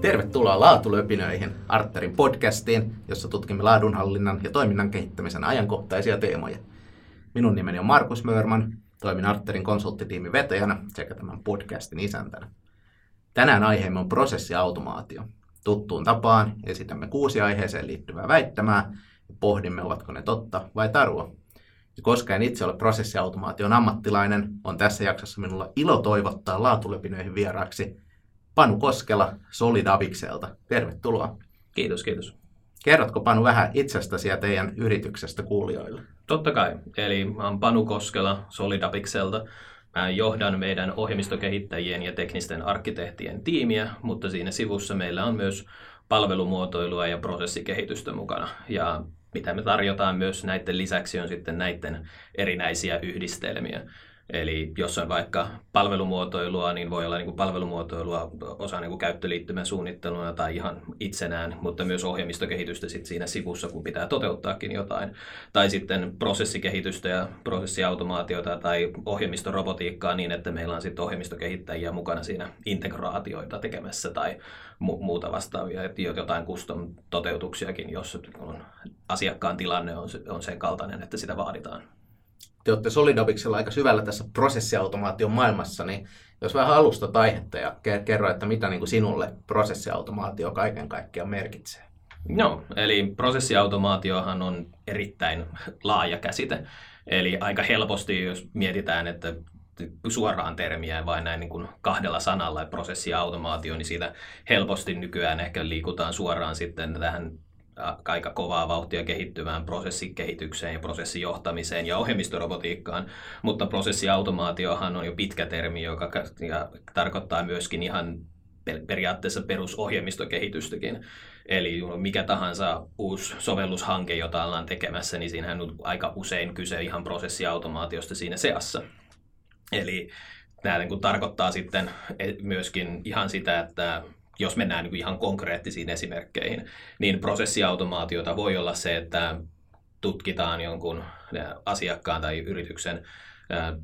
Tervetuloa Laatulöpinöihin, Arterin podcastiin, jossa tutkimme laadunhallinnan ja toiminnan kehittämisen ajankohtaisia teemoja. Minun nimeni on Markus Mörman, toimin Arterin konsulttitiimin vetäjänä sekä tämän podcastin isäntänä. Tänään aiheemme on prosessiautomaatio. Tuttuun tapaan esitämme kuusi aiheeseen liittyvää väittämää ja pohdimme, ovatko ne totta vai tarua. Ja koska en itse ole prosessiautomaation ammattilainen, on tässä jaksossa minulla ilo toivottaa laatulöpinöihin vieraaksi Panu Koskela Solidabikselta. Tervetuloa. Kiitos, kiitos. Kerrotko Panu vähän itsestäsi ja teidän yrityksestä kuulijoille? Totta kai. Eli mä oon Panu Koskela Solidabikselta. Mä johdan meidän ohjelmistokehittäjien ja teknisten arkkitehtien tiimiä, mutta siinä sivussa meillä on myös palvelumuotoilua ja prosessikehitystä mukana. Ja mitä me tarjotaan myös näiden lisäksi on sitten näiden erinäisiä yhdistelmiä. Eli jos on vaikka palvelumuotoilua, niin voi olla niin kuin palvelumuotoilua osa niin kuin käyttöliittymän suunnitteluna tai ihan itsenään, mutta myös ohjelmistokehitystä sit siinä sivussa, kun pitää toteuttaakin jotain. Tai sitten prosessikehitystä ja prosessiautomaatiota tai ohjelmistorobotiikkaa niin, että meillä on sitten ohjelmistokehittäjiä mukana siinä integraatioita tekemässä tai mu- muuta vastaavia, että jotain custom-toteutuksiakin, jos on asiakkaan tilanne on, on sen kaltainen, että sitä vaaditaan te olette Solidabiksella aika syvällä tässä prosessiautomaation maailmassa, niin jos vähän alusta aihetta ja kerro, että mitä niin kuin sinulle prosessiautomaatio kaiken kaikkiaan merkitsee. No, eli prosessiautomaatiohan on erittäin laaja käsite. Eli aika helposti, jos mietitään, että suoraan termiä vain näin niin kuin kahdella sanalla, prosessiautomaatio, niin siitä helposti nykyään ehkä liikutaan suoraan sitten tähän aika kovaa vauhtia kehittyvään prosessikehitykseen ja prosessijohtamiseen ja ohjelmistorobotiikkaan, mutta prosessiautomaatiohan on jo pitkä termi, joka tarkoittaa myöskin ihan periaatteessa perusohjelmistokehitystäkin. Eli mikä tahansa uusi sovellushanke, jota ollaan tekemässä, niin siinähän on aika usein kyse ihan prosessiautomaatiosta siinä seassa. Eli tämä niin tarkoittaa sitten e, myöskin ihan sitä, että jos mennään niin ihan konkreettisiin esimerkkeihin, niin prosessiautomaatiota voi olla se, että tutkitaan jonkun asiakkaan tai yrityksen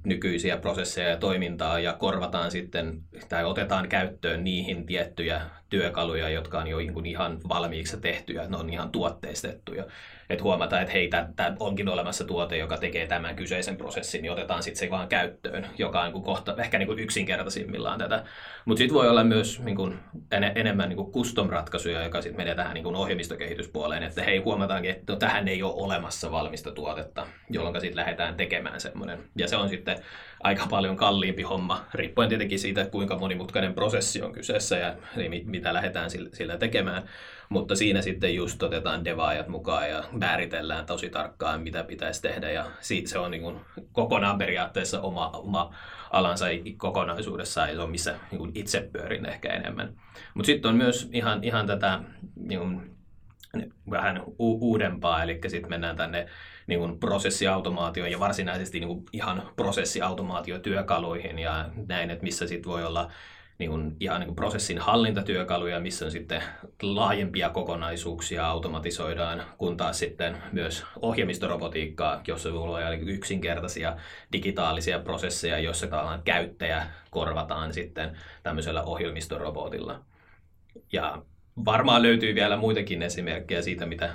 nykyisiä prosesseja ja toimintaa ja korvataan sitten tai otetaan käyttöön niihin tiettyjä työkaluja, jotka on jo ihan valmiiksi tehtyjä, ne on ihan tuotteistettuja että huomataan, että hei, tämä onkin olemassa tuote, joka tekee tämän kyseisen prosessin, niin otetaan sitten se vaan käyttöön, joka on niin kohta ehkä niin kuin yksinkertaisimmillaan tätä. Mutta sitten voi olla myös niin kuin, en, enemmän niin kuin custom-ratkaisuja, joka sitten menee tähän niin kuin ohjelmistokehityspuoleen, että hei, huomataankin, että no, tähän ei ole olemassa valmista tuotetta, jolloin sitten lähdetään tekemään semmoinen. Ja se on sitten aika paljon kalliimpi homma, riippuen tietenkin siitä, kuinka monimutkainen prosessi on kyseessä ja mitä lähdetään sillä tekemään. Mutta siinä sitten just otetaan devaajat mukaan ja määritellään tosi tarkkaan, mitä pitäisi tehdä. Ja se on niin kuin kokonaan periaatteessa oma, oma alansa kokonaisuudessaan ja se on missä niin kuin itse pyörin ehkä enemmän. Mutta sitten on myös ihan, ihan tätä niin kuin, vähän u- uudempaa, eli sitten mennään tänne niin kuin prosessiautomaatioon ja varsinaisesti niin kuin ihan prosessiautomaatiotyökaluihin ja näin, että missä sitten voi olla niin kuin, ihan niin kuin prosessin hallintatyökaluja, missä on sitten laajempia kokonaisuuksia automatisoidaan, kun taas sitten myös ohjelmistorobotiikkaa, jossa voi olla yksinkertaisia digitaalisia prosesseja, joissa käyttäjä korvataan sitten tämmöisellä ohjelmistorobotilla. Ja varmaan löytyy vielä muitakin esimerkkejä siitä, mitä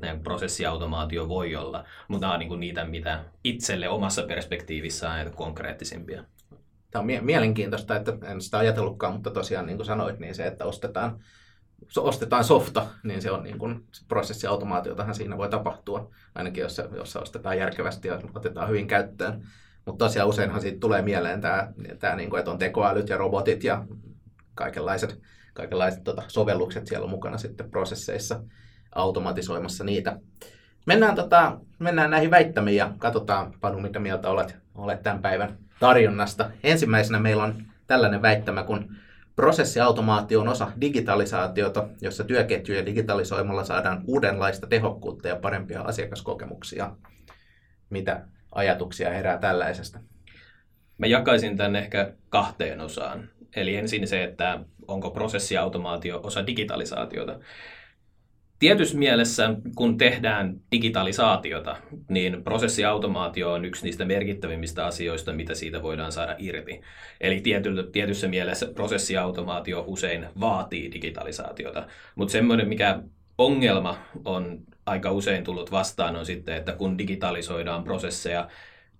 tämä prosessiautomaatio voi olla, mutta nämä on niin niitä, mitä itselle omassa perspektiivissään on konkreettisimpia tämä on mielenkiintoista, että en sitä ajatellutkaan, mutta tosiaan niin kuin sanoit, niin se, että ostetaan, ostetaan softa, niin se on niin kuin, se prosessiautomaatiotahan siinä voi tapahtua, ainakin jos jos ostetaan järkevästi ja otetaan hyvin käyttöön. Mutta tosiaan useinhan siitä tulee mieleen tämä, tämä niin kuin, että on tekoälyt ja robotit ja kaikenlaiset, kaikenlaiset tota, sovellukset siellä on mukana sitten prosesseissa automatisoimassa niitä. Mennään, tota, mennään näihin väittämiin ja katsotaan, Panu, mitä mieltä olet, olet tämän päivän tarjonnasta. Ensimmäisenä meillä on tällainen väittämä, kun prosessiautomaatio on osa digitalisaatiota, jossa työketjuja digitalisoimalla saadaan uudenlaista tehokkuutta ja parempia asiakaskokemuksia. Mitä ajatuksia herää tällaisesta? Mä jakaisin tämän ehkä kahteen osaan. Eli ensin se, että onko prosessiautomaatio osa digitalisaatiota. Tietyssä mielessä, kun tehdään digitalisaatiota, niin prosessiautomaatio on yksi niistä merkittävimmistä asioista, mitä siitä voidaan saada irti. Eli tietyssä mielessä prosessiautomaatio usein vaatii digitalisaatiota. Mutta semmoinen, mikä ongelma on aika usein tullut vastaan, on sitten, että kun digitalisoidaan prosesseja,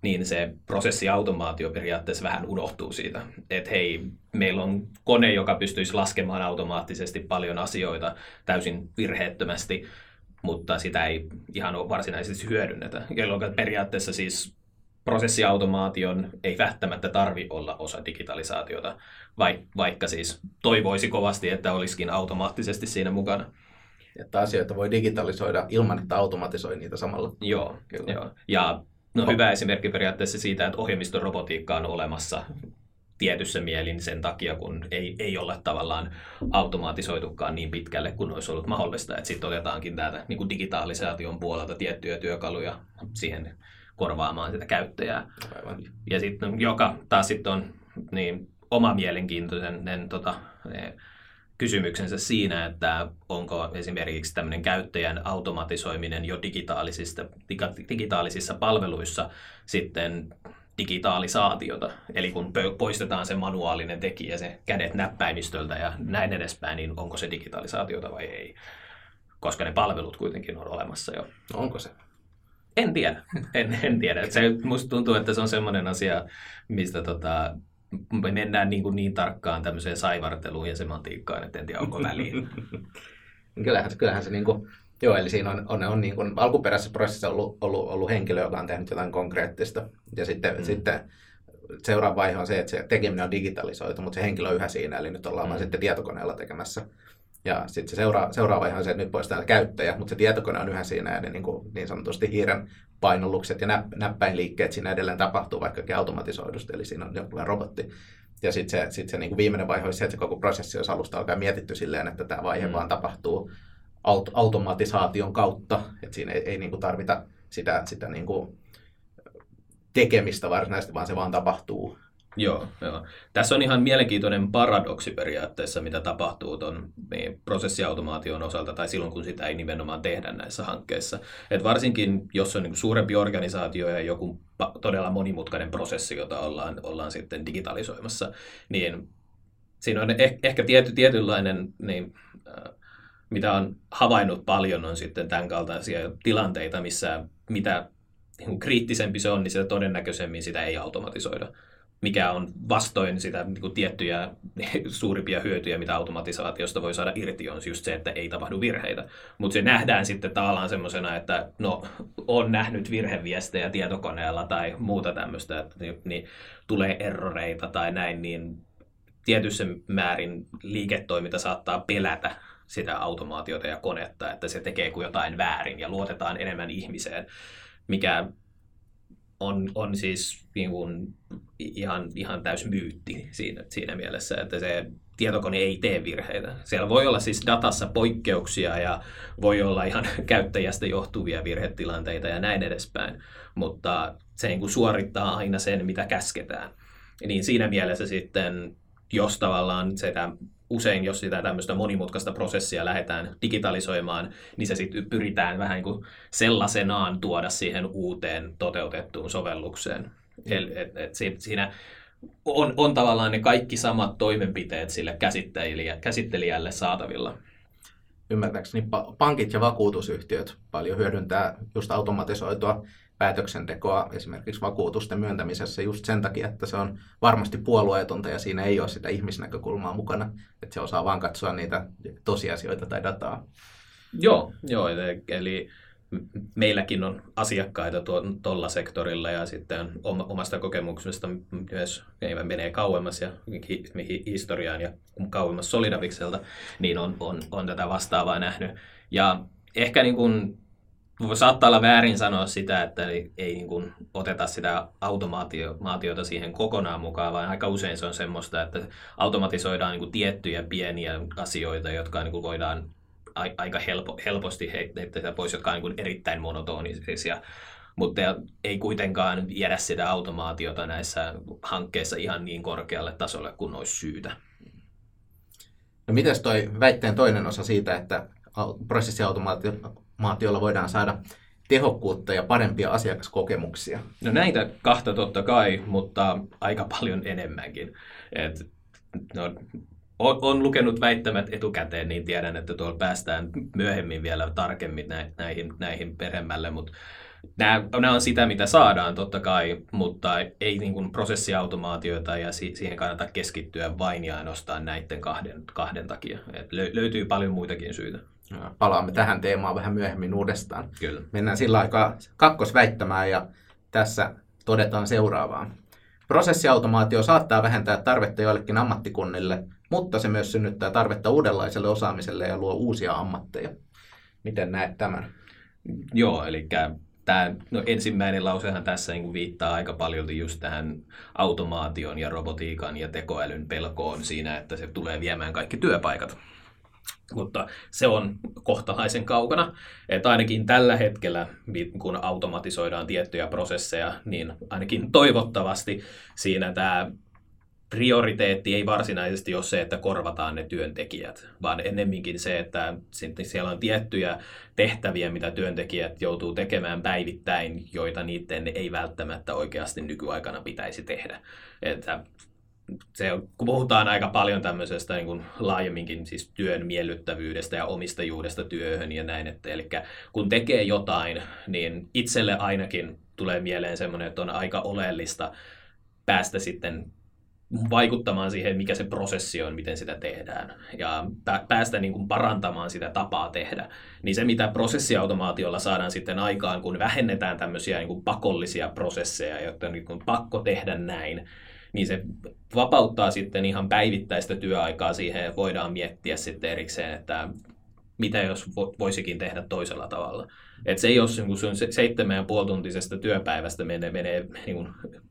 niin se prosessiautomaatio periaatteessa vähän unohtuu siitä. Että hei, meillä on kone, joka pystyisi laskemaan automaattisesti paljon asioita täysin virheettömästi, mutta sitä ei ihan varsinaisesti hyödynnetä. Jolloin periaatteessa siis prosessiautomaation ei välttämättä tarvi olla osa digitalisaatiota, vaikka siis toivoisi kovasti, että olisikin automaattisesti siinä mukana. Että asioita voi digitalisoida ilman, että automatisoi niitä samalla. Joo, Kyllä. joo. ja No hyvä esimerkki periaatteessa siitä, että ohjelmistorobotiikka on olemassa tietyssä mielin sen takia, kun ei, ei ole tavallaan automatisoitukaan niin pitkälle kuin olisi ollut mahdollista. Että sitten otetaankin täältä niin kuin digitalisaation puolelta tiettyjä työkaluja siihen korvaamaan sitä käyttäjää. Aivan. Ja sitten joka taas sitten on niin oma mielenkiintoinen tota, kysymyksensä siinä, että onko esimerkiksi tämmöinen käyttäjän automatisoiminen jo digitaalisista, digitaalisissa palveluissa sitten digitaalisaatiota. Eli kun poistetaan se manuaalinen tekijä, se kädet näppäimistöltä ja näin edespäin, niin onko se digitalisaatiota vai ei? Koska ne palvelut kuitenkin on olemassa jo. Onko se? En tiedä. En, en tiedä. Se, musta tuntuu, että se on semmoinen asia, mistä tota, mennään niin, kuin niin tarkkaan tämmöiseen saivarteluun ja semantiikkaan, että en tiedä onko väliin. kyllähän, kyllähän se niin kuin, joo, eli siinä on, on, on niin kuin, alkuperäisessä prosessissa ollut, ollut, ollut henkilö, joka on tehnyt jotain konkreettista. Ja sitten, mm. sitten seuraava vaihe on se, että se tekeminen on digitalisoitu, mutta se henkilö on yhä siinä, eli nyt ollaan mm. vaan sitten tietokoneella tekemässä. Ja sitten se seura- seuraava on se, että nyt poistetaan käyttäjä, mutta se tietokone on yhä siinä ja ne niin, kuin, niin sanotusti hiiren painallukset ja näp- näppäinliikkeet siinä edelleen tapahtuu vaikkakin automatisoidusti, eli siinä on jonkinlainen robotti. Ja sitten se, sit se niin kuin viimeinen vaihe olisi se, että se koko prosessi olisi alusta alkaa mietitty silleen, että tämä vaihe mm. vaan tapahtuu aut- automatisaation kautta, että siinä ei, ei niin kuin tarvita sitä, sitä niin kuin tekemistä varsinaisesti, vaan se vaan tapahtuu Joo, joo. Tässä on ihan mielenkiintoinen paradoksi periaatteessa, mitä tapahtuu tuon niin, prosessiautomaation osalta, tai silloin, kun sitä ei nimenomaan tehdä näissä hankkeissa. Et varsinkin, jos on niin suurempi organisaatio ja joku todella monimutkainen prosessi, jota ollaan, ollaan sitten digitalisoimassa, niin siinä on eh- ehkä tiety, tietynlainen, niin, äh, mitä on havainnut paljon, on sitten tämän kaltaisia tilanteita, missä mitä niin kriittisempi se on, niin sitä todennäköisemmin sitä ei automatisoida mikä on vastoin sitä niin kuin tiettyjä suurimpia hyötyjä, mitä automatisaatiosta voi saada irti, on just se, että ei tapahdu virheitä. Mutta se nähdään sitten tavallaan semmoisena, että no, on nähnyt virheviestejä tietokoneella tai muuta tämmöistä, että niin, niin tulee erroreita tai näin, niin tietyssä määrin liiketoiminta saattaa pelätä sitä automaatiota ja konetta, että se tekee kuin jotain väärin ja luotetaan enemmän ihmiseen, mikä on, on siis niin kuin ihan, ihan täys myytti siinä, siinä mielessä, että se tietokone ei tee virheitä. Siellä voi olla siis datassa poikkeuksia ja voi olla ihan käyttäjästä johtuvia virhetilanteita ja näin edespäin, mutta se niin kuin suorittaa aina sen, mitä käsketään. Niin siinä mielessä sitten, jos tavallaan sitä usein, jos sitä tämmöistä monimutkaista prosessia lähdetään digitalisoimaan, niin se sitten pyritään vähän niin kuin sellaisenaan tuoda siihen uuteen toteutettuun sovellukseen. Eli et, et siinä on, on tavallaan ne kaikki samat toimenpiteet sille käsittelijä, käsittelijälle saatavilla. Ymmärtääkseni pankit ja vakuutusyhtiöt paljon hyödyntää just automatisoitua päätöksentekoa esimerkiksi vakuutusten myöntämisessä just sen takia, että se on varmasti puolueetonta ja siinä ei ole sitä ihmisnäkökulmaa mukana, että se osaa vaan katsoa niitä tosiasioita tai dataa. Joo, joo eli meilläkin on asiakkaita tuolla sektorilla ja sitten omasta kokemuksesta myös menee kauemmas ja historiaan ja kauemmas Solidavikselta, niin on, on, on tätä vastaavaa nähnyt. Ja ehkä niin kuin saattaa olla väärin sanoa sitä, että ei, ei niin kuin oteta sitä automaatiota siihen kokonaan mukaan, vaan aika usein se on semmoista, että automatisoidaan niin kuin tiettyjä pieniä asioita, jotka niin kuin voidaan aika helpo, helposti heittää pois, jotka on niin kuin erittäin monotonisia, mutta ei kuitenkaan viedä sitä automaatiota näissä hankkeissa ihan niin korkealle tasolle kuin olisi syytä. No mitäs toi väitteen toinen osa siitä, että prosessiautomaatiolla voidaan saada tehokkuutta ja parempia asiakaskokemuksia? No näitä kahta totta kai, mutta aika paljon enemmänkin. Et, no, on, on lukenut väittämät etukäteen, niin tiedän, että tuolla päästään myöhemmin vielä tarkemmin näihin, näihin peremmälle, mutta nämä, nämä on sitä, mitä saadaan totta kai, mutta ei niin kuin prosessiautomaatioita ja si, siihen kannata keskittyä vain ja ainoastaan näiden kahden, kahden takia. Et lö, löytyy paljon muitakin syitä. Palaamme tähän teemaan vähän myöhemmin uudestaan. Kyllä. Mennään sillä aikaa kakkosväittämään ja tässä todetaan seuraavaa. Prosessiautomaatio saattaa vähentää tarvetta joillekin ammattikunnille, mutta se myös synnyttää tarvetta uudenlaiselle osaamiselle ja luo uusia ammatteja. Miten näet tämän? Joo, eli tämä no ensimmäinen lausehan tässä niin viittaa aika paljon just tähän automaation ja robotiikan ja tekoälyn pelkoon siinä, että se tulee viemään kaikki työpaikat. Mutta se on kohtalaisen kaukana, että ainakin tällä hetkellä, kun automatisoidaan tiettyjä prosesseja, niin ainakin toivottavasti siinä tämä prioriteetti ei varsinaisesti ole se, että korvataan ne työntekijät, vaan ennemminkin se, että siellä on tiettyjä tehtäviä, mitä työntekijät joutuu tekemään päivittäin, joita niiden ei välttämättä oikeasti nykyaikana pitäisi tehdä. Että se, kun puhutaan aika paljon tämmöisestä niin kuin laajemminkin siis työn miellyttävyydestä ja omistajuudesta työhön ja näin, että eli kun tekee jotain, niin itselle ainakin tulee mieleen semmoinen, että on aika oleellista päästä sitten vaikuttamaan siihen, mikä se prosessi on, miten sitä tehdään, ja päästä niin kuin parantamaan sitä tapaa tehdä. Niin se, mitä prosessiautomaatiolla saadaan sitten aikaan, kun vähennetään tämmöisiä niin kuin pakollisia prosesseja, jotta on niin kuin pakko tehdä näin, niin se vapauttaa sitten ihan päivittäistä työaikaa siihen, ja voidaan miettiä sitten erikseen, että mitä jos voisikin tehdä toisella tavalla. Et se ei ole kun sun seitsemän ja puoli tuntisesta työpäivästä menee, menee niin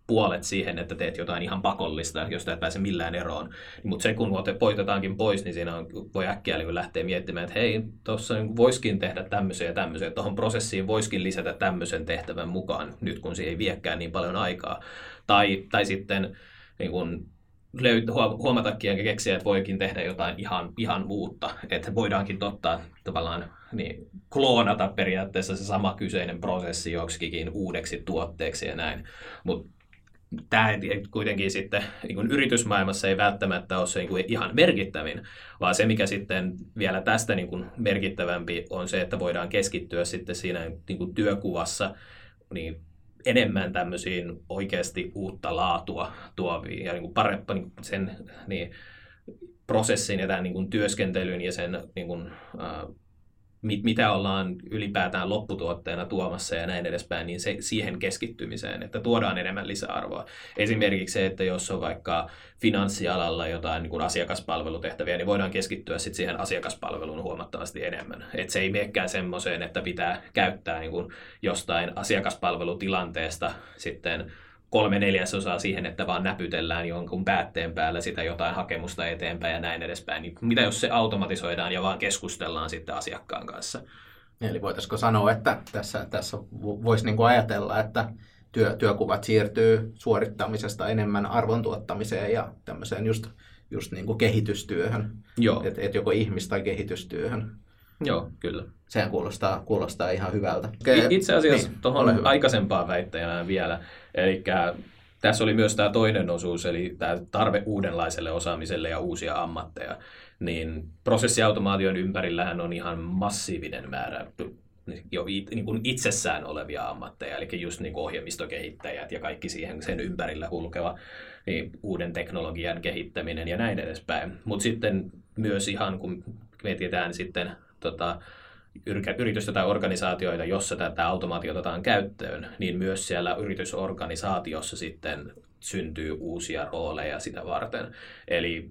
puolet siihen, että teet jotain ihan pakollista, josta et pääse millään eroon. Mutta se kun poitetaankin pois, niin siinä on, voi äkkiä niin lähteä miettimään, että hei, tuossa niin voisikin tehdä tämmöisiä ja tämmöisiä, tuohon prosessiin voisikin lisätä tämmöisen tehtävän mukaan, nyt kun se ei viekään niin paljon aikaa. Tai, tai sitten niin kun löyt, huomatakin ja keksiä, että voikin tehdä jotain ihan, ihan uutta. Että voidaankin ottaa tavallaan niin, kloonata periaatteessa se sama kyseinen prosessi joksikin uudeksi tuotteeksi ja näin. Mutta tämä kuitenkin sitten niin kuin yritysmaailmassa ei välttämättä ole se niin kuin ihan merkittävin, vaan se, mikä sitten vielä tästä niin kuin merkittävämpi on se, että voidaan keskittyä sitten siinä niin kuin työkuvassa niin enemmän tämmöisiin oikeasti uutta laatua tuoviin ja niin kuin parempa niin sen niin, prosessin ja tämän niin kuin työskentelyn ja sen niin kuin, äh, mit, mitä ollaan ylipäätään lopputuotteena tuomassa ja näin edespäin, niin se, siihen keskittymiseen, että tuodaan enemmän lisäarvoa. Esimerkiksi se, että jos on vaikka finanssialalla jotain niin kuin asiakaspalvelutehtäviä, niin voidaan keskittyä sit siihen asiakaspalveluun huomattavasti enemmän. Et se ei menekään semmoiseen, että pitää käyttää niin kuin jostain asiakaspalvelutilanteesta sitten kolme neljäsosaa siihen, että vaan näpytellään jonkun päätteen päällä sitä jotain hakemusta eteenpäin ja näin edespäin. Niin mitä jos se automatisoidaan ja vaan keskustellaan sitten asiakkaan kanssa? Eli voitaisiko sanoa, että tässä, tässä voisi niin ajatella, että työ, työkuvat siirtyy suorittamisesta enemmän arvon tuottamiseen ja tämmöiseen just, just niin kuin kehitystyöhön. Joo. Et, et joko ihmis- tai kehitystyöhön. Joo, kyllä. Sehän kuulostaa, kuulostaa ihan hyvältä. Itse asiassa niin, tuohon aikaisempaan väittäjään vielä. Eli tässä oli myös tämä toinen osuus, eli tämä tarve uudenlaiselle osaamiselle ja uusia ammatteja. Niin prosessiautomaation ympärillähän on ihan massiivinen määrä jo niin kuin itsessään olevia ammatteja, eli just niin kuin ohjelmistokehittäjät ja kaikki siihen sen ympärillä kulkeva niin uuden teknologian kehittäminen ja näin edespäin. Mutta sitten myös ihan kun mietitään sitten tota, yritystä tai organisaatioita, jossa tätä automaatiota otetaan käyttöön, niin myös siellä yritysorganisaatiossa sitten syntyy uusia rooleja sitä varten. Eli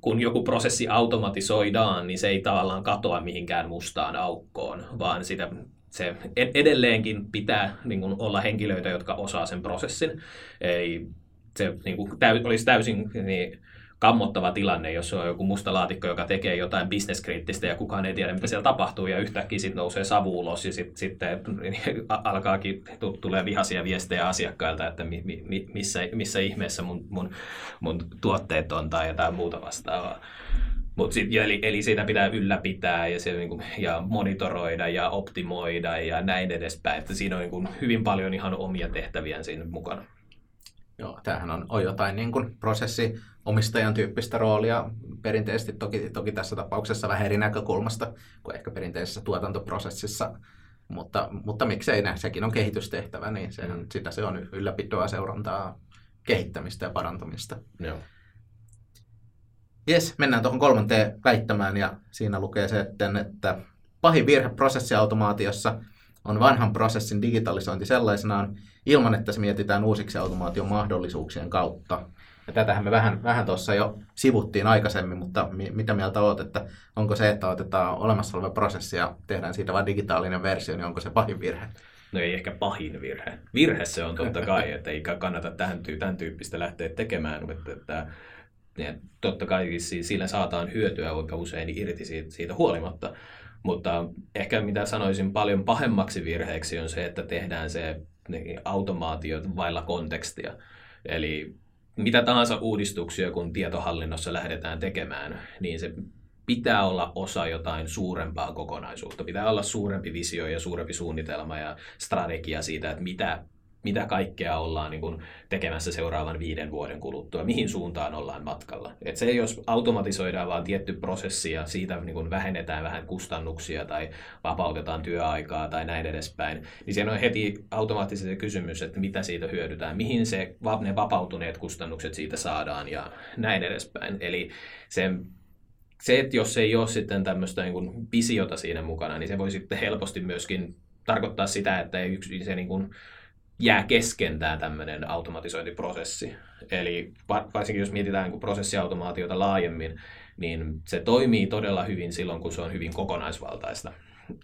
kun joku prosessi automatisoidaan, niin se ei tavallaan katoa mihinkään mustaan aukkoon, vaan sitä, se edelleenkin pitää niin kuin, olla henkilöitä, jotka osaa sen prosessin. Eli se niin kuin, täy, olisi täysin niin, kammottava tilanne, jos on joku musta laatikko, joka tekee jotain bisneskriittistä ja kukaan ei tiedä, mitä siellä tapahtuu ja yhtäkkiä sitten nousee savu ulos ja sitten sit, alkaakin tulee vihaisia viestejä asiakkailta, että mi, mi, missä, missä ihmeessä mun, mun, mun tuotteet on tai jotain muuta vastaavaa. Mut sit, eli, eli sitä pitää ylläpitää ja, se, niin kuin, ja monitoroida ja optimoida ja näin edespäin. Että siinä on niin kuin, hyvin paljon ihan omia tehtäviä siinä mukana. Joo, tämähän on, on jotain niin kuin prosessiomistajan tyyppistä roolia perinteisesti, toki, toki tässä tapauksessa vähän eri näkökulmasta kuin ehkä perinteisessä tuotantoprosessissa, mutta, mutta miksei ne, sekin on kehitystehtävä, niin se, mm. sitä se on ylläpitoa, seurantaa, kehittämistä ja parantamista. Joo. Jes, mennään tuohon kolmanteen väittämään ja siinä lukee se, että, että pahin virhe prosessiautomaatiossa on vanhan prosessin digitalisointi sellaisenaan ilman, että se mietitään uusiksi automaation mahdollisuuksien kautta. Ja tätähän me vähän, vähän tuossa jo sivuttiin aikaisemmin, mutta mi- mitä mieltä olet, että onko se, että otetaan olemassa oleva prosessi ja tehdään siitä vain digitaalinen versio, niin onko se pahin virhe? No ei ehkä pahin virhe. Virhe se on totta kai, että ei kannata tähän, tämän tyyppistä lähteä tekemään, mutta että ja totta kai sillä saataan hyötyä aika usein irti siitä, siitä huolimatta. Mutta ehkä mitä sanoisin paljon pahemmaksi virheeksi on se, että tehdään se automaatio vailla kontekstia. Eli mitä tahansa uudistuksia, kun tietohallinnossa lähdetään tekemään, niin se pitää olla osa jotain suurempaa kokonaisuutta. Pitää olla suurempi visio ja suurempi suunnitelma ja strategia siitä, että mitä mitä kaikkea ollaan niin kuin tekemässä seuraavan viiden vuoden kuluttua, mihin suuntaan ollaan matkalla. Et se, jos automatisoidaan vaan tietty prosessi ja siitä niin kuin vähennetään vähän kustannuksia tai vapautetaan työaikaa tai näin edespäin, niin siinä on heti automaattisesti se kysymys, että mitä siitä hyödytään, mihin se, ne vapautuneet kustannukset siitä saadaan ja näin edespäin. Eli se se, että jos ei ole sitten tämmöistä niin visiota siinä mukana, niin se voi sitten helposti myöskin tarkoittaa sitä, että ei yksi, se niin kuin jää kesken tämä tämmöinen automatisointiprosessi. Eli varsinkin jos mietitään niin prosessiautomaatiota laajemmin, niin se toimii todella hyvin silloin, kun se on hyvin kokonaisvaltaista.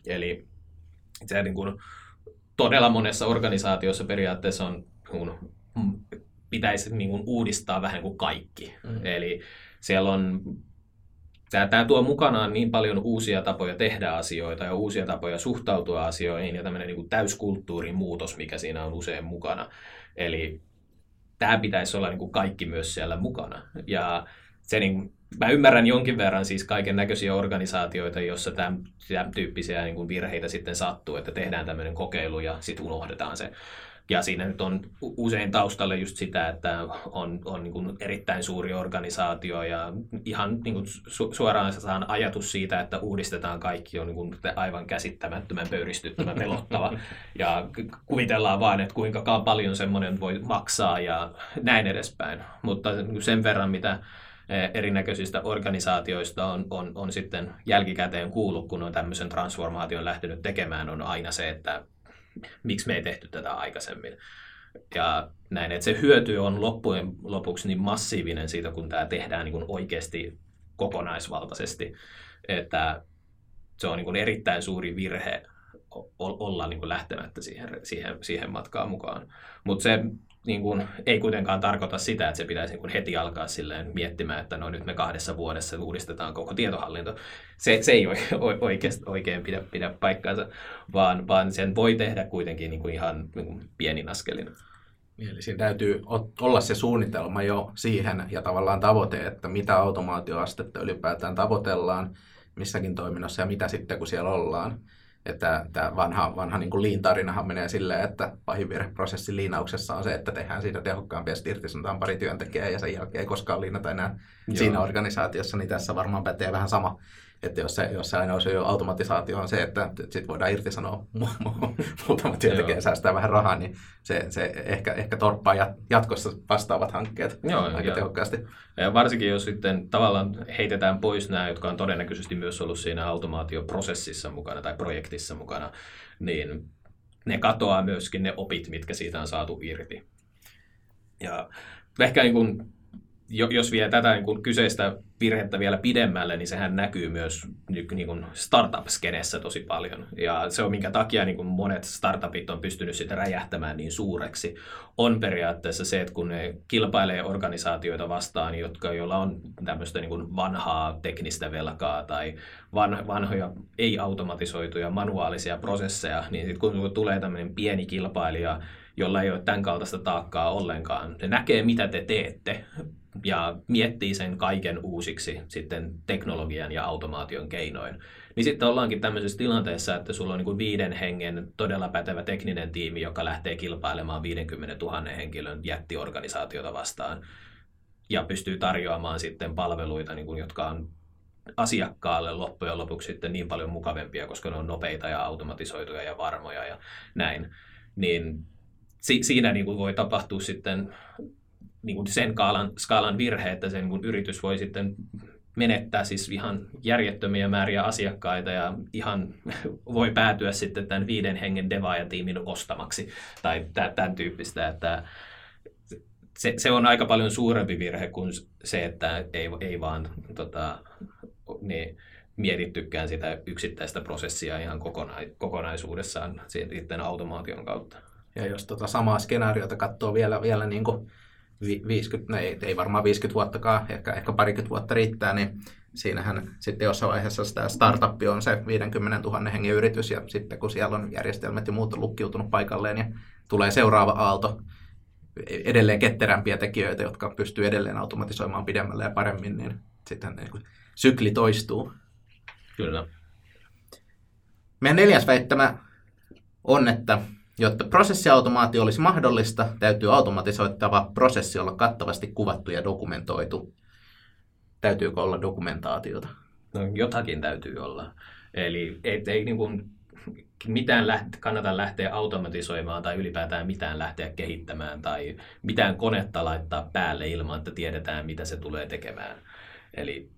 Eli se niin kuin, todella monessa organisaatiossa periaatteessa on, kun pitäisi niin kuin, uudistaa vähän kuin kaikki. Mm. Eli siellä on Tämä, tämä tuo mukanaan niin paljon uusia tapoja tehdä asioita ja uusia tapoja suhtautua asioihin ja tämmöinen niin kuin täyskulttuurin muutos, mikä siinä on usein mukana. Eli tämä pitäisi olla niin kuin kaikki myös siellä mukana. Ja se niin, mä ymmärrän jonkin verran siis kaiken näköisiä organisaatioita, joissa tämän, tämän tyyppisiä niin kuin virheitä sitten sattuu, että tehdään tämmöinen kokeilu ja sitten unohdetaan se. Ja siinä nyt on usein taustalle just sitä, että on, on niin kuin erittäin suuri organisaatio ja ihan niin kuin su- suoraan saan ajatus siitä, että uudistetaan kaikki on niin kuin aivan käsittämättömän pöyristyttävän pelottava. Ja kuvitellaan vain, että kuinka paljon semmoinen voi maksaa ja näin edespäin. Mutta sen verran, mitä e, erinäköisistä organisaatioista on, on, on sitten jälkikäteen kuullut, kun on tämmöisen transformaation lähtenyt tekemään, on aina se, että miksi me ei tehty tätä aikaisemmin. Ja näin, että se hyöty on loppujen lopuksi niin massiivinen siitä, kun tämä tehdään niin kuin oikeasti kokonaisvaltaisesti, että se on niin kuin erittäin suuri virhe olla niin kuin lähtemättä siihen, siihen, siihen matkaan mukaan. Mutta se niin kuin, ei kuitenkaan tarkoita sitä, että se pitäisi niin heti alkaa silleen miettimään, että no nyt me kahdessa vuodessa uudistetaan koko tietohallinto. Se, se ei oikein, oikein pidä, pidä paikkaansa, vaan, vaan sen voi tehdä kuitenkin niin kuin ihan niin kuin pienin askelin. Eli siinä täytyy olla se suunnitelma jo siihen ja tavallaan tavoite, että mitä automaatioastetta ylipäätään tavoitellaan missäkin toiminnassa ja mitä sitten kun siellä ollaan. Että tämä vanha, vanha niin kuin lean-tarinahan menee silleen, että pahin virheprosessin liinauksessa on se, että tehdään siitä tehokkaampi ja sitten irtisanotaan pari työntekijää ja sen jälkeen ei koskaan liinata enää Joo. siinä organisaatiossa, niin tässä varmaan pätee vähän sama että jos se, jos se aina olisi jo automatisaatio on se, että sitten voidaan irtisanoa muutama työntekijä säästää vähän rahaa, niin se, se ehkä, ehkä torppaa jatkossa vastaavat hankkeet Joo, aika ja, tehokkaasti. Ja varsinkin jos sitten tavallaan heitetään pois nämä, jotka on todennäköisesti myös ollut siinä automaatioprosessissa mukana tai projektissa mukana, niin ne katoaa myöskin ne opit, mitkä siitä on saatu irti. Ja ehkä niin kuin jos vie tätä niin kuin kyseistä virhettä vielä pidemmälle, niin sehän näkyy myös niin kuin startup-skenessä tosi paljon. Ja se on minkä takia niin kuin monet startupit on pystynyt sitä räjähtämään niin suureksi, on periaatteessa se, että kun ne kilpailee organisaatioita vastaan, jotka, joilla on tämmöistä niin kuin vanhaa teknistä velkaa tai vanhoja ei-automatisoituja manuaalisia prosesseja, niin sitten kun tulee tämmöinen pieni kilpailija, jolla ei ole tämän kaltaista taakkaa ollenkaan. Ne näkee, mitä te teette ja miettii sen kaiken uusiksi sitten teknologian ja automaation keinoin. Niin sitten ollaankin tämmöisessä tilanteessa, että sulla on niin kuin viiden hengen todella pätevä tekninen tiimi, joka lähtee kilpailemaan 50 000 henkilön jättiorganisaatiota vastaan ja pystyy tarjoamaan sitten palveluita, niin kuin, jotka on asiakkaalle loppujen lopuksi sitten niin paljon mukavempia, koska ne on nopeita ja automatisoituja ja varmoja ja näin. Niin si- siinä niin kuin voi tapahtua sitten niin kuin sen skaalan, skaalan virhe, että sen niin yritys voi sitten menettää siis ihan järjettömiä määriä asiakkaita ja ihan voi päätyä sitten tämän viiden hengen devaajatiimin ostamaksi tai tämän tyyppistä, että se, se on aika paljon suurempi virhe kuin se, että ei, ei vaan tota, niin, mietittykään sitä yksittäistä prosessia ihan kokona, kokonaisuudessaan sitten automaation kautta. Ja jos tota samaa skenaariota katsoo vielä, vielä niin kuin 50, no ei, ei varmaan 50 vuottakaan, ehkä, ehkä parikymmentä vuotta riittää, niin siinähän sitten jossain vaiheessa tämä startup on se 50 000 hengen yritys, ja sitten kun siellä on järjestelmät ja muut on lukkiutunut paikalleen, ja tulee seuraava aalto, edelleen ketterämpiä tekijöitä, jotka pystyy edelleen automatisoimaan pidemmälle ja paremmin, niin sitten niin kuin sykli toistuu. Kyllä. Meidän neljäs väittämä on, että Jotta prosessiautomaatio olisi mahdollista, täytyy automatisoittava prosessi olla kattavasti kuvattu ja dokumentoitu. Täytyykö olla dokumentaatiota? No, jotakin täytyy olla. Eli ei, ei niin kuin mitään läht, kannata lähteä automatisoimaan tai ylipäätään mitään lähteä kehittämään tai mitään konetta laittaa päälle ilman, että tiedetään, mitä se tulee tekemään. Eli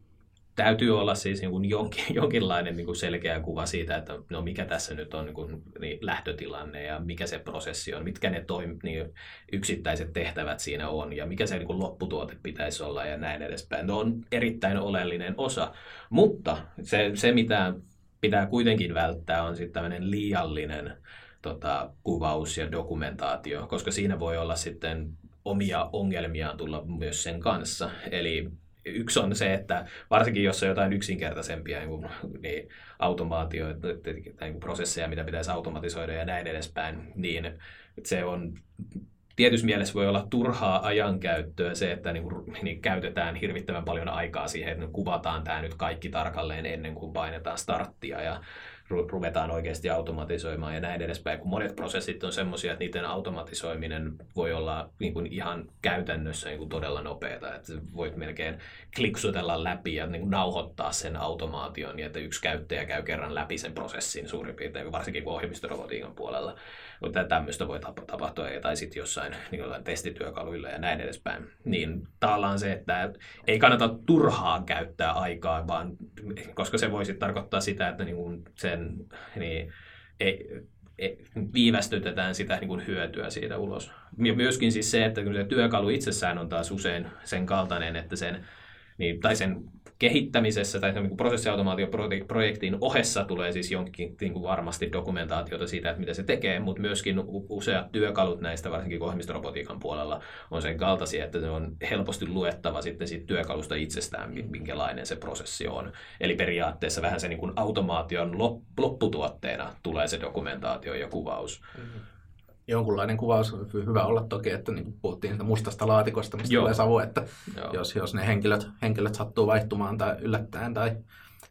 täytyy olla siis niin kuin jonkin, jonkinlainen niin kuin selkeä kuva siitä, että no mikä tässä nyt on niin kuin, lähtötilanne ja mikä se prosessi on, mitkä ne toim, niin yksittäiset tehtävät siinä on ja mikä se niin kuin lopputuote pitäisi olla ja näin edespäin. Ne on erittäin oleellinen osa, mutta se, se mitä pitää kuitenkin välttää on sitten tämmöinen liiallinen tota, kuvaus ja dokumentaatio, koska siinä voi olla sitten omia ongelmia tulla myös sen kanssa. Eli yksi on se, että varsinkin jos on jotain yksinkertaisempia niin niin automaatioita tai niin prosesseja, mitä pitäisi automatisoida ja näin edespäin, niin se on tietyssä mielessä voi olla turhaa ajankäyttöä se, että niin kuin, niin käytetään hirvittävän paljon aikaa siihen, että kuvataan tämä nyt kaikki tarkalleen ennen kuin painetaan starttia ja ruvetaan oikeasti automatisoimaan ja näin edespäin, kun monet prosessit on semmoisia, että niiden automatisoiminen voi olla niin kuin ihan käytännössä niin kuin todella nopeata, että voit melkein kliksutella läpi ja niin kuin nauhoittaa sen automaation niin, että yksi käyttäjä käy kerran läpi sen prosessin suurin piirtein, varsinkin kuin ohjelmistorobotiikan puolella. Mutta tämmöistä voi tapahtua, tai sitten jossain niin testityökaluilla ja näin edespäin. Niin tavallaan se, että ei kannata turhaa käyttää aikaa, vaan koska se voisi tarkoittaa sitä, että niin sen niin, ei, ei, viivästytetään sitä niin kuin hyötyä siitä ulos. Ja myöskin siis se, että se työkalu itsessään on taas usein sen kaltainen, että sen, niin, tai sen kehittämisessä tai niin prosessiautomaatioprojektin ohessa tulee siis jonkin niin kuin varmasti dokumentaatiota siitä, että mitä se tekee, mutta myöskin useat työkalut näistä, varsinkin ohjelmistorobotiikan puolella, on sen kaltaisia, että se on helposti luettava sitten siitä työkalusta itsestään, minkälainen se prosessi on. Eli periaatteessa vähän se niin kuin automaation lopputuotteena tulee se dokumentaatio ja kuvaus. Mm-hmm jonkunlainen kuvaus hyvä olla toki, että niin puhuttiin siitä mustasta laatikosta, mistä Joo. tulee savu, että jos, jos ne henkilöt, henkilöt sattuu vaihtumaan tai yllättäen tai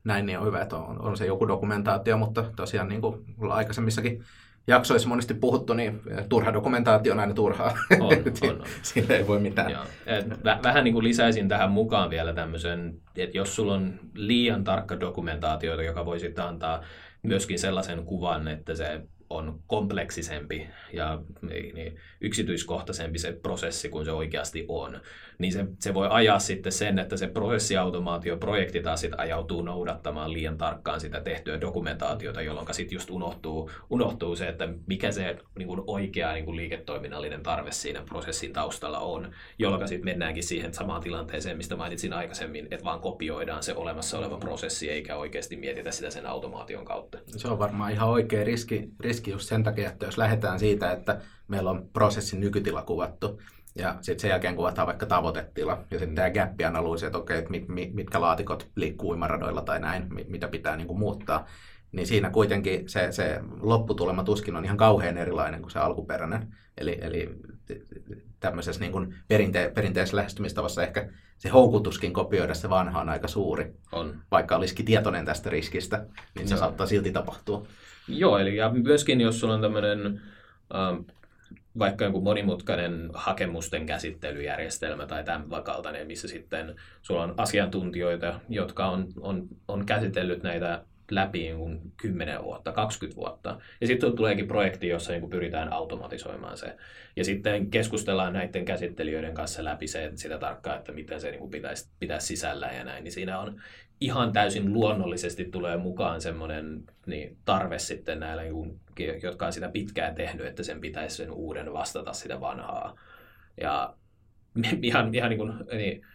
näin, niin on hyvä, että on, on se joku dokumentaatio, mutta tosiaan niin kuin aikaisemmissakin jaksoissa monesti puhuttu, niin turha dokumentaatio on aina turhaa. On, on, on. Sillä ei voi mitään. Joo. Et vähän niin kuin lisäisin tähän mukaan vielä tämmöisen, että jos sulla on liian tarkka dokumentaatio, joka voi sitten antaa myöskin sellaisen kuvan, että se on kompleksisempi ja niin, niin, yksityiskohtaisempi se prosessi kuin se oikeasti on, niin se, se voi ajaa sitten sen, että se prosessiautomaatioprojekti taas sit ajautuu noudattamaan liian tarkkaan sitä tehtyä dokumentaatiota, jolloin sitten just unohtuu, unohtuu se, että mikä se niin kuin oikea niin kuin liiketoiminnallinen tarve siinä prosessin taustalla on, jolloin sitten mennäänkin siihen samaan tilanteeseen, mistä mainitsin aikaisemmin, että vaan kopioidaan se olemassa oleva prosessi eikä oikeasti mietitä sitä sen automaation kautta. Se on varmaan ihan oikea riski, riski just sen takia, että jos lähdetään siitä, että meillä on prosessin nykytila kuvattu, ja sitten sen jälkeen kuvataan vaikka tavoitetila, ja sitten tämä gap-analyysi, että okei, mit, mit, mitkä laatikot liikkuu uimaradoilla tai näin, mit, mitä pitää niin kuin muuttaa, niin siinä kuitenkin se, se lopputulema tuskin on ihan kauhean erilainen kuin se alkuperäinen. Eli, eli tämmöisessä niin kuin perinte- perinteisessä lähestymistavassa ehkä se houkutuskin kopioida se vanha on aika suuri. On. Vaikka olisikin tietoinen tästä riskistä, niin se Joo. saattaa silti tapahtua. Joo, eli ja myöskin jos sulla on tämmöinen ähm, vaikka joku monimutkainen hakemusten käsittelyjärjestelmä tai tämän kaltainen, missä sitten sulla on asiantuntijoita, jotka on, on, on käsitellyt näitä läpi niin kuin 10 vuotta, 20 vuotta. Ja sitten tuleekin projekti, jossa niin pyritään automatisoimaan se. Ja sitten keskustellaan näiden käsittelijöiden kanssa läpi se, sitä tarkkaan, että mitä se niin pitäisi pitää sisällä ja näin. Niin siinä on ihan täysin luonnollisesti tulee mukaan semmoinen niin, tarve sitten näillä, jotka on sitä pitkään tehnyt, että sen pitäisi sen uuden vastata sitä vanhaa. Ja ihan, ihan niin kuin, niin,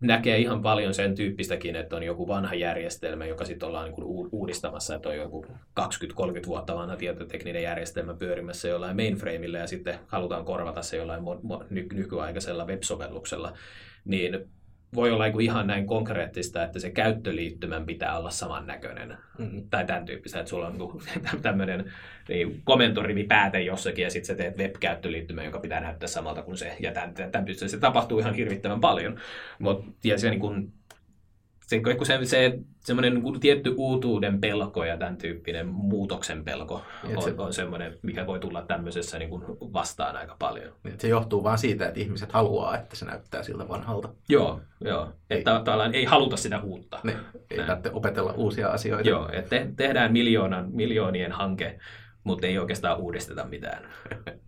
näkee ihan paljon sen tyyppistäkin, että on joku vanha järjestelmä, joka sitten ollaan niin uudistamassa, että on joku 20-30 vuotta vanha tietotekninen järjestelmä pyörimässä jollain mainframeilla ja sitten halutaan korvata se jollain nykyaikaisella web-sovelluksella, niin voi olla niin ihan näin konkreettista, että se käyttöliittymän pitää olla samannäköinen. Mm. Tai tämän tyyppistä, että sulla on tämmöinen niin, komentorivi pääte jossakin ja sitten sä teet web-käyttöliittymän, joka pitää näyttää samalta kuin se. Ja tämän, tämän pystyy, se tapahtuu ihan hirvittävän paljon. Mut, ja se, niin kun, se, kun se, se semmoinen niin tietty uutuuden pelko ja tämän tyyppinen muutoksen pelko Et se- on, on semmoinen, mikä voi tulla tämmöisessä niin kuin vastaan aika paljon. Niin, että Se johtuu vaan siitä, että ihmiset haluaa, että se näyttää siltä vanhalta. Joo, joo. Että tavallaan ei haluta sitä uutta. Ne, ei Näin. tarvitse opetella uusia asioita. Joo, että te, tehdään miljoonan, miljoonien hanke, mutta ei oikeastaan uudisteta mitään.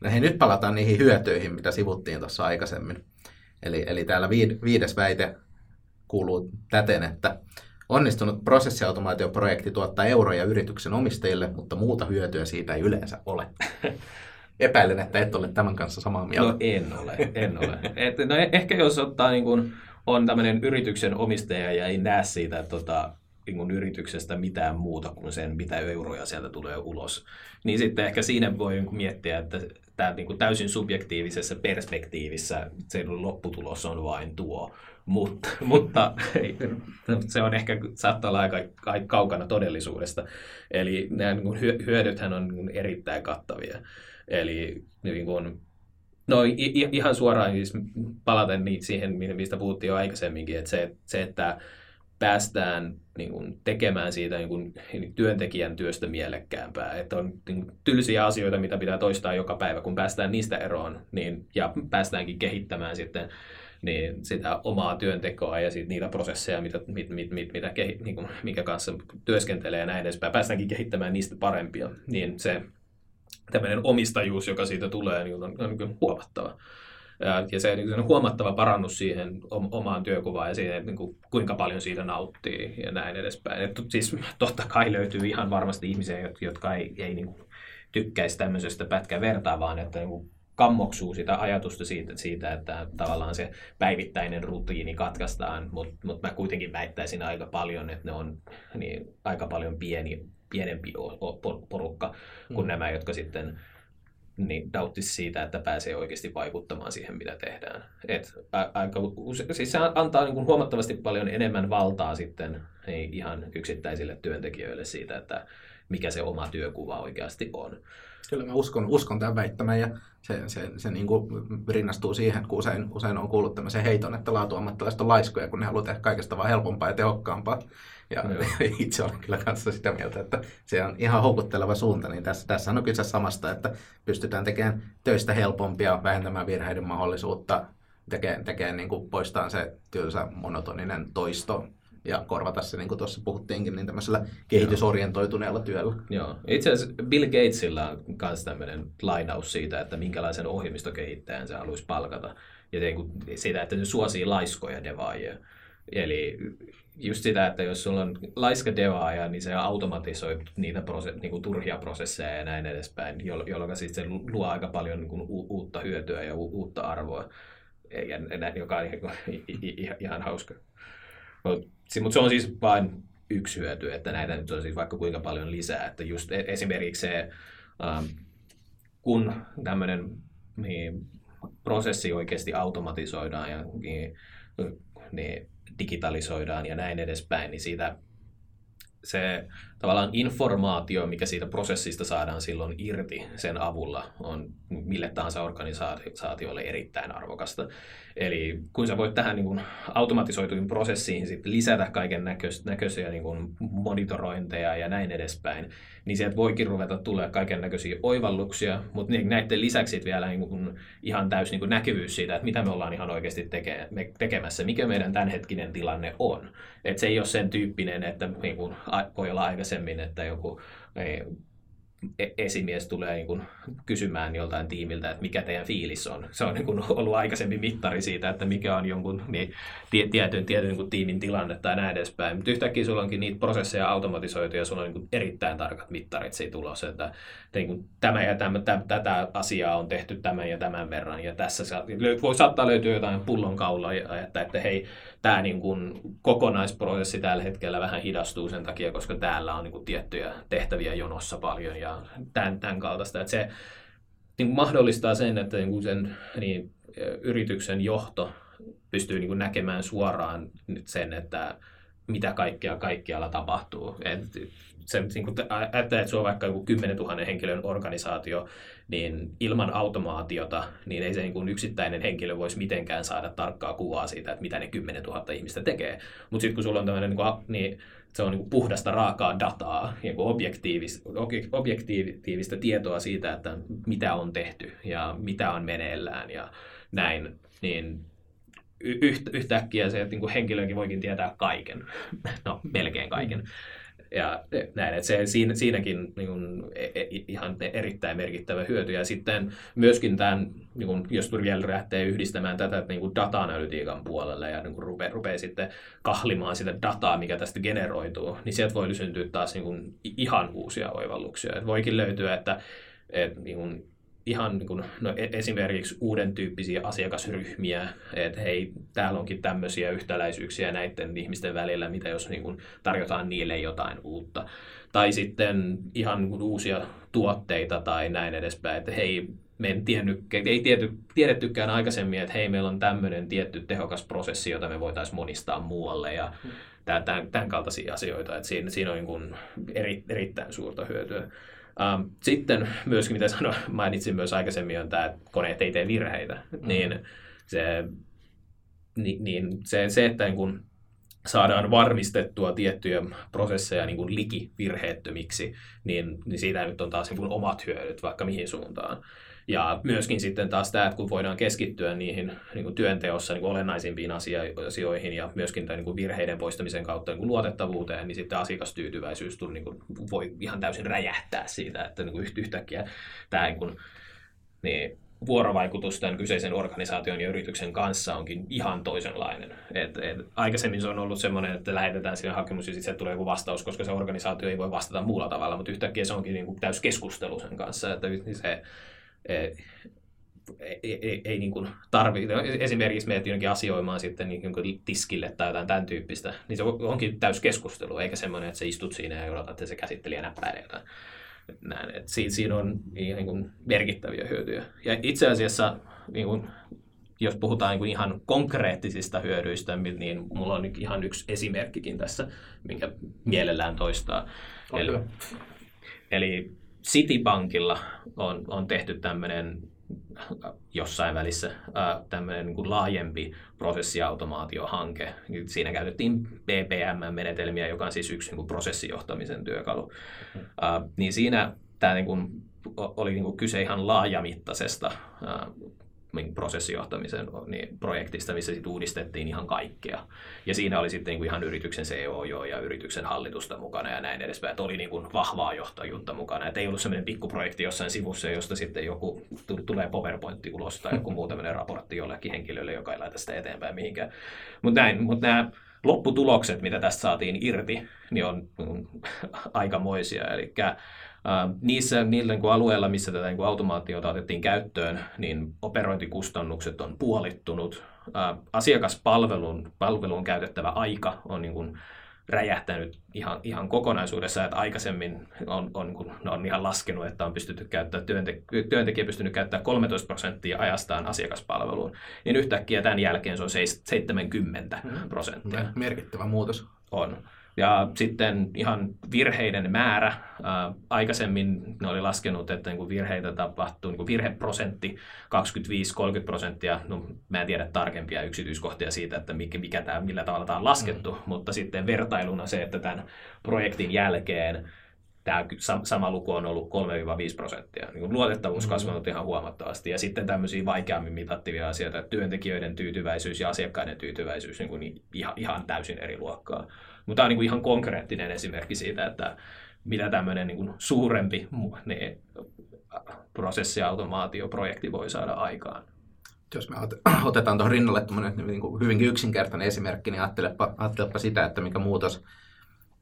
No hei, nyt palataan niihin hyötyihin, mitä sivuttiin tuossa aikaisemmin. Eli, eli täällä viid, viides väite kuuluu täten, että onnistunut prosessiautomaatioprojekti tuottaa euroja yrityksen omistajille, mutta muuta hyötyä siitä ei yleensä ole. Epäilen, että et ole tämän kanssa samaa mieltä. No en ole, en ole. Et, no e- ehkä jos ottaa niin kun, on tämmöinen yrityksen omistaja ja ei näe siitä tota, niin kun yrityksestä mitään muuta kuin sen, mitä euroja sieltä tulee ulos, niin sitten ehkä siinä voi miettiä, että tämä niin täysin subjektiivisessa perspektiivissä se lopputulos on vain tuo. Mutta, mutta se on ehkä, saattaa olla aika, aika kaukana todellisuudesta. Eli nämä niin hyö- hyödythän on niin kun erittäin kattavia. Eli niin kun, No ihan suoraan siis palaten ni- siihen, mi- mistä puhuttiin jo aikaisemminkin, että se, se että päästään niin kuin, tekemään siitä niin kuin, työntekijän työstä mielekkäämpää. Että on niin kuin, tylsiä asioita, mitä pitää toistaa joka päivä, kun päästään niistä eroon niin, ja päästäänkin kehittämään sitten niin sitä omaa työntekoa ja sit niitä prosesseja, mitä, mit, mit, mit, mitä kehi, niin kuin, minkä kanssa työskentelee ja näin edespäin. Päästäänkin kehittämään niistä parempia. Niin se tämmöinen omistajuus, joka siitä tulee, niin on, on niin huomattava. Ja, ja se niin on huomattava parannus siihen om- omaan työkuvaan ja siihen, niin kuin, kuinka paljon siitä nauttii ja näin edespäin. Et, siis totta kai löytyy ihan varmasti ihmisiä, jot- jotka ei, ei niin kuin, tykkäisi tämmöisestä pätkän vertaa, vaan että niin kuin, kammoksuu sitä ajatusta siitä, siitä, että tavallaan se päivittäinen rutiini katkaistaan, mutta mut mä kuitenkin väittäisin aika paljon, että ne on niin, aika paljon pieni, pienempi porukka kuin Mm. nämä, jotka sitten niin nauttisi siitä, että pääsee oikeasti vaikuttamaan siihen, mitä tehdään. Et, aika, use, siis se antaa niin kuin huomattavasti paljon enemmän valtaa sitten niin ihan yksittäisille työntekijöille siitä, että mikä se oma työkuva oikeasti on. Kyllä mä uskon, uskon tämän väittämän ja se, se, se niin kuin rinnastuu siihen, kun usein, usein on kuullut tämmöisen heiton, että laatuammattilaiset on laiskoja, kun ne haluaa tehdä kaikesta vaan helpompaa ja tehokkaampaa. Ja Joo. itse olen kyllä kanssa sitä mieltä, että se on ihan houkutteleva suunta, niin tässä, tässä on kyse samasta, että pystytään tekemään töistä helpompia, vähentämään virheiden mahdollisuutta, tekemään, tekemään niin kuin se tylsä monotoninen toisto ja korvata se, niin kuin tuossa puhuttiinkin, niin tämmöisellä kehitysorientoituneella työllä. Joo. Itse asiassa Bill Gatesilla on myös tämmöinen lainaus siitä, että minkälaisen ohjelmistokehittäjän se haluaisi palkata. Ja se, kun- siitä, että se suosii laiskoja devaajia. Eli just sitä, että jos sulla on laiska devaaja, niin se automatisoi niitä prose- niin kuin turhia prosesseja ja näin edespäin, jol- jolloin siis se luo aika paljon niin kuin u- uutta hyötyä ja u- uutta arvoa, ja, joka on ihan, ihan hauska. Mutta mut se on siis vain yksi hyöty, että näitä nyt on siis vaikka kuinka paljon lisää. Että just e- esimerkiksi se, ähm, kun tämmöinen niin, prosessi oikeasti automatisoidaan ja niin, niin digitalisoidaan ja näin edespäin, niin siitä se tavallaan informaatio, mikä siitä prosessista saadaan silloin irti sen avulla, on mille tahansa organisaatiolle erittäin arvokasta. Eli kun sä voit tähän niin kuin automatisoituihin prosessiin sit lisätä kaiken näköisiä niin monitorointeja ja näin edespäin, niin sieltä voikin ruveta tulee kaiken näköisiä oivalluksia, mutta näiden lisäksi vielä niin kuin ihan täysin niin kuin näkyvyys siitä, että mitä me ollaan ihan oikeasti teke, me tekemässä, mikä meidän tämänhetkinen tilanne on. Et se ei ole sen tyyppinen, että niin kuin voi olla aikaisemmin, että joku ei, E- esimies tulee niin kuin kysymään joltain tiimiltä, että mikä teidän fiilis on. Se on niin kuin ollut aikaisemmin mittari siitä, että mikä on jonkun niin, tietyn, tietyn niin kuin tiimin tilanne tai näin edespäin. Mutta yhtäkkiä sulla onkin niitä prosesseja automatisoitu ja sulla on niin kuin erittäin tarkat mittarit siitä tulossa, että niin kuin tämä ja tämä, tämä, tätä asiaa on tehty tämän ja tämän verran ja tässä voi saattaa löytyä jotain pullonkaulaa että, että hei, tämä niin kuin kokonaisprosessi tällä hetkellä vähän hidastuu sen takia, koska täällä on niin kuin tiettyjä tehtäviä jonossa paljon ja tämän, tämän kaltaista. Että se niin kuin mahdollistaa sen, että niin kuin sen niin, yrityksen johto pystyy niin kuin näkemään suoraan sen, että mitä kaikkea kaikkialla tapahtuu. Et se, niin kun että se on vaikka joku 10 000 henkilön organisaatio, niin ilman automaatiota, niin ei se niin kuin yksittäinen henkilö voisi mitenkään saada tarkkaa kuvaa siitä, että mitä ne 10 000 ihmistä tekee. Mutta sitten kun sulla on tämmöinen, niin, niin se on niin puhdasta raakaa dataa, niin kuin objektiivis, objektiivista tietoa siitä, että mitä on tehty ja mitä on meneillään ja näin, niin yhtäkkiä se, että niin kuin henkilökin voikin tietää kaiken, no melkein kaiken. Mm ja näin, että se, siinä, siinäkin niin kuin, e, e, ihan erittäin merkittävä hyöty. Ja sitten myöskin tämän, niin kuin, jos vielä lähtee yhdistämään tätä niin kuin data-analytiikan puolelle ja niin kuin rupeaa, rupeaa sitten kahlimaan sitä dataa, mikä tästä generoituu, niin sieltä voi syntyä taas niin kuin, ihan uusia oivalluksia. Et voikin löytyä, että et, niin kuin, ihan niin kuin, no, e, esimerkiksi uuden tyyppisiä asiakasryhmiä, että hei, täällä onkin tämmöisiä yhtäläisyyksiä näiden ihmisten välillä, mitä jos niin kuin, tarjotaan niille jotain uutta. Tai sitten ihan niin kuin, uusia tuotteita tai näin edespäin, että hei, me en tiennyt, ei tiety, tiedettykään aikaisemmin, että hei, meillä on tämmöinen tietty tehokas prosessi, jota me voitaisiin monistaa muualle ja hmm. tämän, tämän kaltaisia asioita. Että siinä, siinä on niin kuin eri, erittäin suurta hyötyä. Ähm, sitten myöskin, mitä sanoin, mainitsin myös aikaisemmin, on tämä, että koneet ei tee virheitä. Mm. Niin, se, niin, niin se, se, että niin kun saadaan varmistettua tiettyjä prosesseja niin kuin likivirheettömiksi, niin, niin siitä nyt on taas niin kuin omat hyödyt vaikka mihin suuntaan. Ja myöskin sitten taas tämä, että kun voidaan keskittyä niihin niin kuin työnteossa niin kuin olennaisimpiin asioihin ja myöskin tämän niin kuin virheiden poistamisen kautta niin kuin luotettavuuteen, niin sitten asiakastyytyväisyys niin kuin voi ihan täysin räjähtää siitä, että niin kuin yhtäkkiä tämä niin kuin, niin, vuorovaikutus tämän kyseisen organisaation ja yrityksen kanssa onkin ihan toisenlainen. Et, et, aikaisemmin se on ollut sellainen, että lähetetään sinne hakemus ja sitten tulee joku vastaus, koska se organisaatio ei voi vastata muulla tavalla, mutta yhtäkkiä se onkin niin kuin täys keskustelu sen kanssa, että se ei, ei, ei, niin tarvitse, esimerkiksi menet jonnekin asioimaan sitten niin tiskille tai jotain tämän tyyppistä, niin se onkin täys keskustelu, eikä semmoinen, että sä istut siinä ja odotat, että se käsittelijä näppäilee jotain. Näin, että siinä, siinä on niin kuin merkittäviä hyötyjä. Ja itse asiassa, niin kuin, jos puhutaan niin kuin ihan konkreettisista hyödyistä, niin mulla on ihan yksi esimerkkikin tässä, minkä mielellään toistaa. Eli, eli Citibankilla on, on tehty tämmöinen jossain välissä tämmöinen niin laajempi prosessiautomaatiohanke. Siinä käytettiin BPM-menetelmiä, joka on siis yksi niin kuin prosessijohtamisen työkalu. Mm. Niin siinä tämä niin kuin, oli niin kuin kyse ihan laajamittaisesta prosessijohtamisen niin projektista, missä sit uudistettiin ihan kaikkea. Ja siinä oli sitten niin kuin ihan yrityksen CEO ja yrityksen hallitusta mukana ja näin edespäin. Että oli niin kuin vahvaa johtajuutta mukana. Että ei ollut sellainen pikkuprojekti jossain sivussa, josta sitten joku tulee PowerPointti ulos tai joku muu tämmöinen raportti jollekin henkilölle, joka ei laita sitä eteenpäin mihinkään. Mutta näin, mutta nämä lopputulokset, mitä tästä saatiin irti, niin on, on aikamoisia. Eli niissä niillä niin alueilla, missä tätä niin automaatiota otettiin käyttöön, niin operointikustannukset on puolittunut. Asiakaspalvelun palveluun käytettävä aika on niin kuin räjähtänyt ihan, ihan kokonaisuudessa, että aikaisemmin on, on, kun on ihan laskenut, että on pystytty käyttää, työnte, työntekijä pystynyt käyttämään 13 prosenttia ajastaan asiakaspalveluun, niin yhtäkkiä tämän jälkeen se on 70 prosenttia. Merkittävä muutos. On. Ja sitten ihan virheiden määrä. Ää, aikaisemmin ne oli laskenut, että niin virheitä tapahtuu, niin virheprosentti 25-30 prosenttia. No, mä en tiedä tarkempia yksityiskohtia siitä, että mikä, mikä tämä, millä tavalla tämä on laskettu, mm. mutta sitten vertailuna se, että tämän projektin jälkeen tämä sama luku on ollut 3-5 prosenttia. Niin luotettavuus mm-hmm. kasvanut ihan huomattavasti. Ja sitten tämmöisiä vaikeammin mitattavia asioita, työntekijöiden tyytyväisyys ja asiakkaiden tyytyväisyys niin kuin ihan, ihan täysin eri luokkaa. Mutta tämä on niin kuin ihan konkreettinen esimerkki siitä, että mitä tämmöinen niin kuin suurempi prosessiautomaatioprojekti voi saada aikaan. Jos me otetaan tuohon rinnalle niin kuin hyvinkin yksinkertainen esimerkki, niin ajattelepa, ajattelepa sitä, että mikä muutos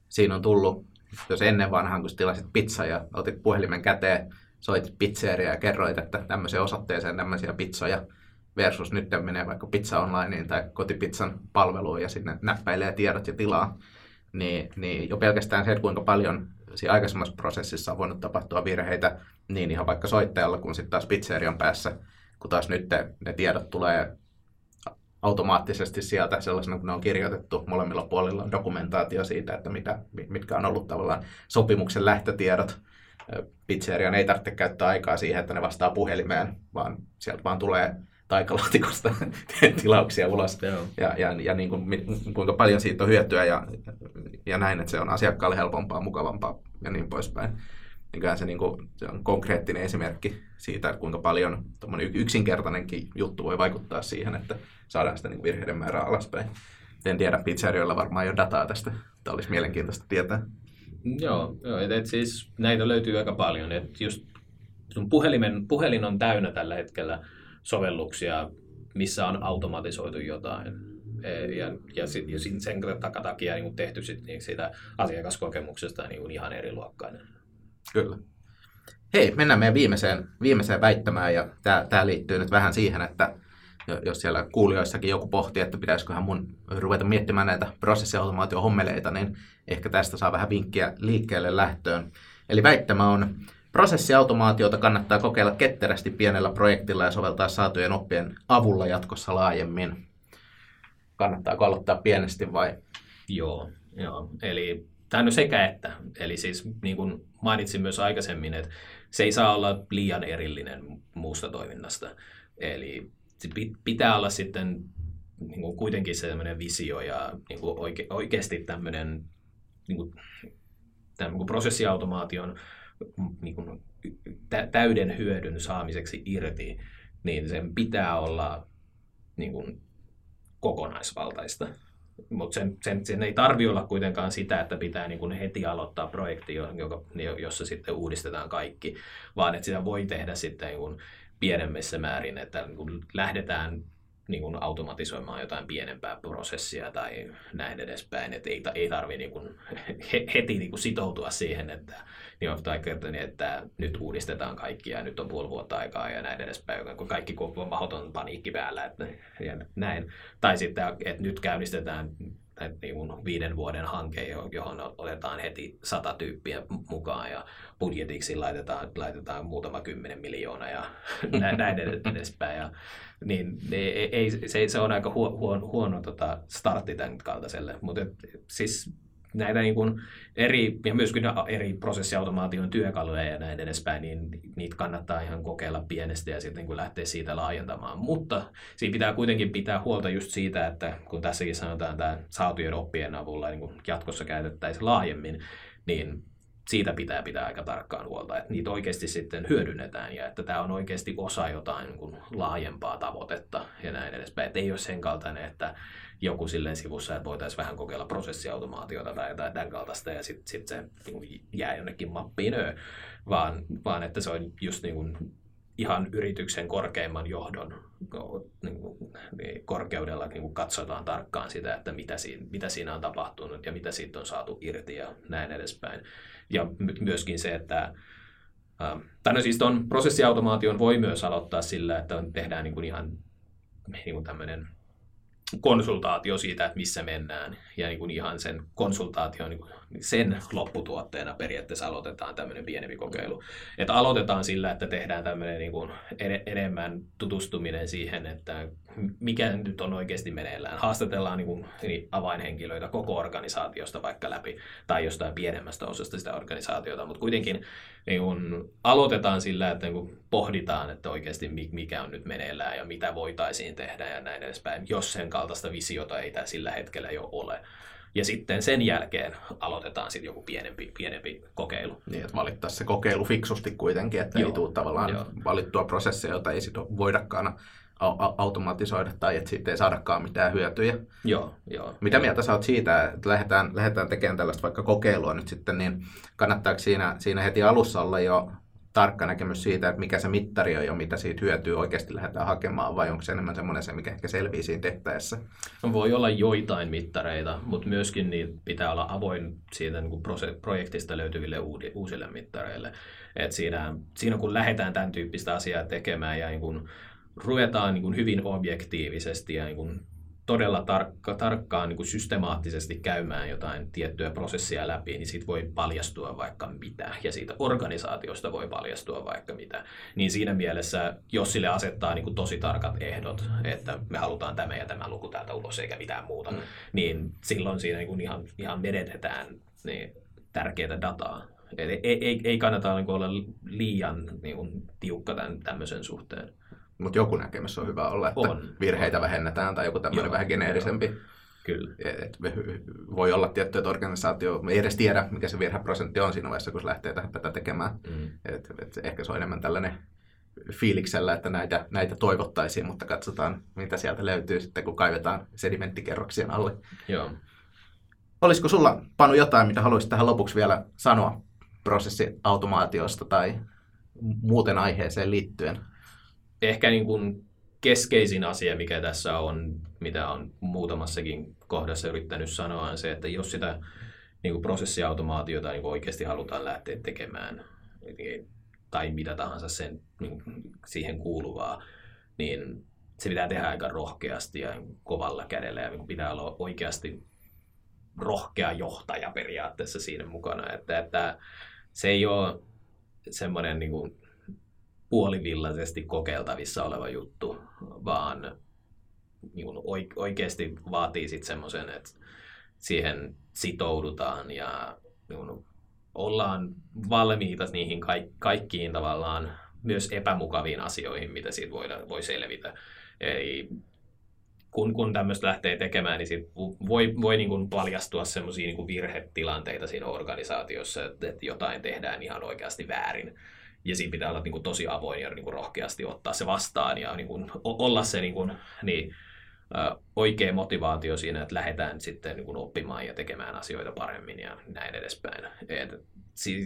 siinä on tullut jos ennen vanhaan, kun tilasit pizza ja otit puhelimen käteen, soitit pizzeria ja kerroit, että tämmöiseen osoitteeseen tämmöisiä pizzoja, versus nyt menee vaikka Pizza Onlineen tai kotipizzan palveluun ja sinne näppäilee tiedot ja tilaa, niin, niin jo pelkästään se, että kuinka paljon siinä aikaisemmassa prosessissa on voinut tapahtua virheitä, niin ihan vaikka soittajalla kuin sitten taas pizzerian päässä, kun taas nyt ne tiedot tulee automaattisesti sieltä sellaisena, kun ne on kirjoitettu molemmilla puolilla on dokumentaatio siitä, että mitä, mitkä on ollut tavallaan sopimuksen lähtötiedot. Pizzerian ei tarvitse käyttää aikaa siihen, että ne vastaa puhelimeen, vaan sieltä vaan tulee taikalaatikosta tilauksia ulos. Ja, ja, ja niin kuin, kuinka paljon siitä on hyötyä ja, ja näin, että se on asiakkaalle helpompaa, mukavampaa ja niin poispäin. Niin se, niin kuin, se on konkreettinen esimerkki siitä, että kuinka paljon yksinkertainenkin juttu voi vaikuttaa siihen, että saadaan sitä niin virheiden määrää alaspäin. En tiedä, pizzerioilla varmaan jo dataa tästä. Tämä olisi mielenkiintoista tietää. Joo, joo et, et siis näitä löytyy aika paljon. Et just sun puhelimen, puhelin on täynnä tällä hetkellä sovelluksia, missä on automatisoitu jotain. E, ja, ja, sit, ja sen takia niin tehty sit, niin siitä asiakaskokemuksesta niin ihan eri luokkainen. Kyllä. Hei, mennään meidän viimeiseen, viimeiseen väittämään, ja tämä liittyy nyt vähän siihen, että jos siellä kuulijoissakin joku pohtii, että pitäisiköhän mun ruveta miettimään näitä prosessiautomaatiohommeleita, niin ehkä tästä saa vähän vinkkiä liikkeelle lähtöön. Eli väittämä on, prosessiautomaatiota kannattaa kokeilla ketterästi pienellä projektilla ja soveltaa saatujen oppien avulla jatkossa laajemmin. Kannattaako aloittaa pienesti vai? Joo, joo. eli tämä on sekä että. Eli siis niin kuin mainitsin myös aikaisemmin, että se ei saa olla liian erillinen muusta toiminnasta. Eli pitää olla sitten niin kuin kuitenkin sellainen visio ja niin kuin oike, oikeasti tämmöinen niin kuin, tämän, niin prosessiautomaation niin kuin, täyden hyödyn saamiseksi irti, niin sen pitää olla niin kuin, kokonaisvaltaista. Mutta sen, sen, sen ei tarvi olla kuitenkaan sitä, että pitää niin kuin heti aloittaa projekti, joka, jossa sitten uudistetaan kaikki, vaan että sitä voi tehdä sitten niin kuin pienemmissä määrin, että niin kuin lähdetään niin kuin automatisoimaan jotain pienempää prosessia tai näin edespäin. Että ei, ei tarvitse niin heti niin kuin sitoutua siihen, että, niin on, tai että nyt uudistetaan kaikki ja nyt on puoli vuotta aikaa ja näin edespäin, kun kaikki on mahdoton paniikki päällä. Että, ja näin. Tai sitten, että nyt käynnistetään niin kuin viiden vuoden hanke, johon otetaan heti sata tyyppiä mukaan ja budjetiksi laitetaan, laitetaan muutama kymmenen miljoonaa ja näin edespäin. Ja, niin ei, ei, se, se on aika huono, huono, huono tota startti tämän kaltaiselle. Mutta siis näitä niin kuin eri, ja myöskin eri prosessiautomaation työkaluja ja näin edespäin, niin niitä kannattaa ihan kokeilla pienestä ja sitten kun lähtee siitä laajentamaan. Mutta siinä pitää kuitenkin pitää huolta just siitä, että kun tässäkin sanotaan että saatujen oppien avulla niin kuin jatkossa käytettäisiin laajemmin, niin siitä pitää pitää aika tarkkaan huolta, että niitä oikeasti sitten hyödynnetään ja että tämä on oikeasti osa jotain niin kuin laajempaa tavoitetta ja näin edespäin. Että ei ole sen kaltainen, että joku silleen sivussa, että voitaisiin vähän kokeilla prosessiautomaatiota tai jotain tämän kaltaista ja sitten sit se niin jää jonnekin mappiin, vaan, vaan että se on just niin kuin ihan yrityksen korkeimman johdon niin kuin, niin korkeudella niin kuin katsotaan tarkkaan sitä, että mitä siinä, mitä siinä on tapahtunut ja mitä siitä on saatu irti ja näin edespäin. Ja myöskin se, että äh, tai no siis tuon prosessiautomaation voi myös aloittaa sillä, että tehdään niin kuin ihan niin kuin tämmöinen konsultaatio siitä, että missä mennään. Ja niin kuin ihan sen konsultaation, niin kuin sen lopputuotteena periaatteessa aloitetaan tämmöinen pienempi kokeilu. Että aloitetaan sillä, että tehdään tämmöinen niin kuin enemmän tutustuminen siihen, että mikä nyt on oikeasti meneillään. Haastatellaan niin kuin avainhenkilöitä koko organisaatiosta vaikka läpi tai jostain pienemmästä osasta sitä organisaatiota, mutta kuitenkin niin kuin aloitetaan sillä, että niin kuin pohditaan, että oikeasti mikä on nyt meneillään ja mitä voitaisiin tehdä ja näin edespäin, jos sen kaltaista visiota ei sillä hetkellä jo ole. Ja sitten sen jälkeen aloitetaan sitten joku pienempi, pienempi kokeilu. Niin, että valittaa se kokeilu fiksusti kuitenkin, että Joo. ei tule tavallaan Joo. valittua prosessia, jota ei sitten voidakaan automatisoida tai että siitä ei saadakaan mitään hyötyjä. Joo, joo. Mitä mieltä sä oot siitä, että lähdetään, lähdetään tekemään tällaista vaikka kokeilua nyt sitten, niin kannattaako siinä, siinä heti alussa olla jo tarkka näkemys siitä, että mikä se mittari on ja mitä siitä hyötyy oikeasti lähdetään hakemaan, vai onko se enemmän semmoinen se, mikä ehkä selviää siinä tehtäessä? No, voi olla joitain mittareita, mutta myöskin niin pitää olla avoin siitä niin kuin projektista löytyville uusille mittareille. Et siinä, siinä kun lähdetään tämän tyyppistä asiaa tekemään ja niin kun ruvetaan niin kuin hyvin objektiivisesti ja niin kuin todella tarkka, tarkkaan niin kuin systemaattisesti käymään jotain tiettyä prosessia läpi, niin siitä voi paljastua vaikka mitä, ja siitä organisaatiosta voi paljastua vaikka mitä. Niin siinä mielessä, jos sille asettaa niin kuin tosi tarkat ehdot, että me halutaan tämä ja tämä luku täältä ulos eikä mitään muuta, mm. niin silloin siinä niin kuin ihan, ihan menetetään niin tärkeää dataa. Eli ei, ei, ei kannata niin kuin olla liian niin kuin, tiukka tämän, tämmöisen suhteen. Mutta joku näkemys on hyvä olla, että on. virheitä vähennetään tai joku tämmöinen vähän geneerisempi. Joo. Kyllä. Et voi olla tietty, että organisaatio ei edes tiedä, mikä se virheprosentti on siinä vaiheessa, kun se lähtee tätä tekemään. Mm. Et, et ehkä se on enemmän tällainen fiiliksellä, että näitä, näitä toivottaisiin, mutta katsotaan, mitä sieltä löytyy sitten, kun kaivetaan sedimenttikerroksien alle. Joo. Olisiko sulla, Panu, jotain, mitä haluaisit tähän lopuksi vielä sanoa prosessiautomaatiosta tai muuten aiheeseen liittyen? Ehkä niin kuin keskeisin asia, mikä tässä on, mitä on muutamassakin kohdassa yrittänyt sanoa, on se, että jos sitä niin kuin prosessiautomaatiota niin kuin oikeasti halutaan lähteä tekemään, niin, tai mitä tahansa sen, niin, siihen kuuluvaa, niin se pitää tehdä aika rohkeasti ja kovalla kädellä ja pitää olla oikeasti rohkea johtaja periaatteessa siinä mukana. Että, että se ei ole semmoinen niin kuin, puolivillaisesti kokeiltavissa oleva juttu, vaan niin oikeasti vaatii sitten semmoisen, että siihen sitoudutaan ja niin ollaan valmiita niihin kaikkiin tavallaan myös epämukaviin asioihin, mitä siitä voida, voi selvitä. Eli kun, kun tämmöistä lähtee tekemään, niin voi, voi niin kuin paljastua semmoisia niin virhetilanteita siinä organisaatiossa, että, että jotain tehdään ihan oikeasti väärin ja siinä pitää olla niin kuin, tosi avoin ja niin kuin, rohkeasti ottaa se vastaan ja niin kuin, olla se niin kuin, niin, oikea motivaatio siinä, että lähdetään sitten niin kuin, oppimaan ja tekemään asioita paremmin ja näin edespäin. Et,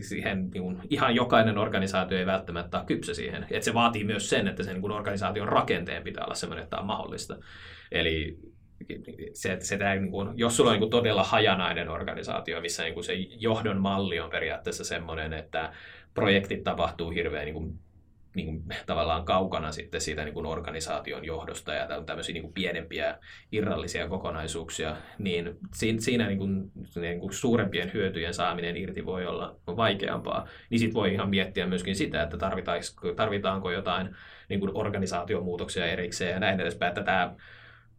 siihen niin kuin, ihan jokainen organisaatio ei välttämättä ole kypsä siihen. Et se vaatii myös sen, että sen niin kuin, organisaation rakenteen pitää olla sellainen, että tämä on mahdollista. Eli se, se tämä, niin kuin, jos sulla on niin kuin, todella hajanainen organisaatio, missä niin kuin, se johdon malli on periaatteessa sellainen, että projektit tapahtuu hirveän niin kuin, niin kuin, tavallaan kaukana sitten siitä niin kuin organisaation johdosta ja tämmöisiä niin kuin pienempiä irrallisia kokonaisuuksia, niin siinä niin kuin, niin kuin suurempien hyötyjen saaminen irti voi olla vaikeampaa. Niin sitten voi ihan miettiä myöskin sitä, että tarvitaanko, jotain niin kuin organisaatiomuutoksia erikseen ja näin edespäin, että tämä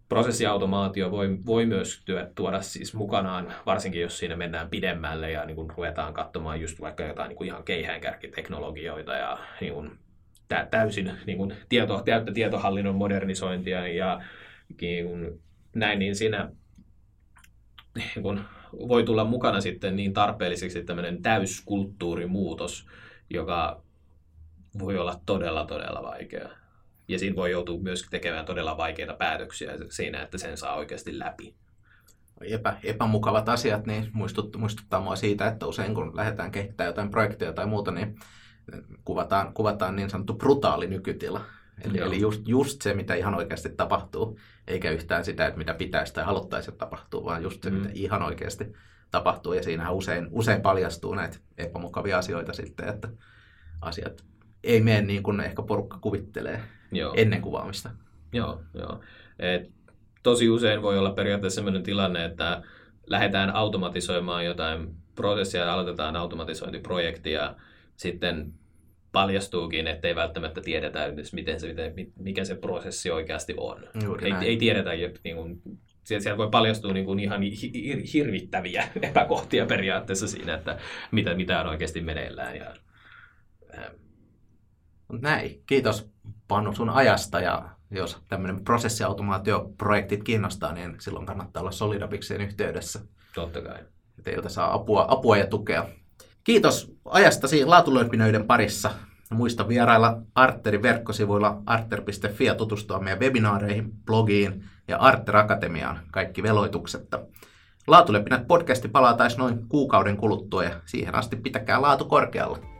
prosessiautomaatio voi, voi myös työ, tuoda siis mukanaan, varsinkin jos siinä mennään pidemmälle ja niin kuin ruvetaan katsomaan just vaikka jotain niin kuin ihan keihäänkärkiteknologioita ja niin kuin tä, täysin niin kuin tieto, täyttä tietohallinnon modernisointia ja niin kuin näin, niin siinä niin kuin voi tulla mukana sitten niin tarpeelliseksi tämmöinen täyskulttuurimuutos, joka voi olla todella, todella vaikea. Ja siinä voi joutua myös tekemään todella vaikeita päätöksiä siinä, että sen saa oikeasti läpi. Epä, epämukavat asiat niin muistut, muistuttaa mua siitä, että usein kun lähdetään kehittämään jotain projektia tai muuta, niin kuvataan, kuvataan niin sanottu brutaali nykytila. Eli, eli just, just se, mitä ihan oikeasti tapahtuu, eikä yhtään sitä, että mitä pitäisi tai haluttaisi tapahtuu, vaan just se, mm. mitä ihan oikeasti tapahtuu. Ja siinähän usein, usein paljastuu näitä epämukavia asioita sitten, että asiat ei mene niin kuin ehkä porukka kuvittelee. Joo. ennen kuvaamista. Joo, joo. Et tosi usein voi olla periaatteessa sellainen tilanne, että lähdetään automatisoimaan jotain prosessia ja aloitetaan automatisointiprojektia, sitten paljastuukin, että ei välttämättä tiedetä edes, miten se, miten, mikä se prosessi oikeasti on. ei, ei tiedetä, niin kuin, siellä voi paljastua niin kuin ihan hirvittäviä epäkohtia periaatteessa siinä, että mitä, mitä on oikeasti meneillään. Ja, ähm. Näin. Kiitos Panu sun ajasta ja jos tämmöinen prosessiautomaatioprojektit kiinnostaa, niin silloin kannattaa olla Solidabikseen yhteydessä. Totta kai. Teiltä saa apua, apua ja tukea. Kiitos ajastasi laatulöipinöiden parissa. Muista vierailla Arterin verkkosivuilla arter.fi ja tutustua meidän webinaareihin, blogiin ja Arter Akatemiaan, kaikki veloituksetta. Laatulöpinät podcasti palaa taas noin kuukauden kuluttua ja siihen asti pitäkää laatu korkealla.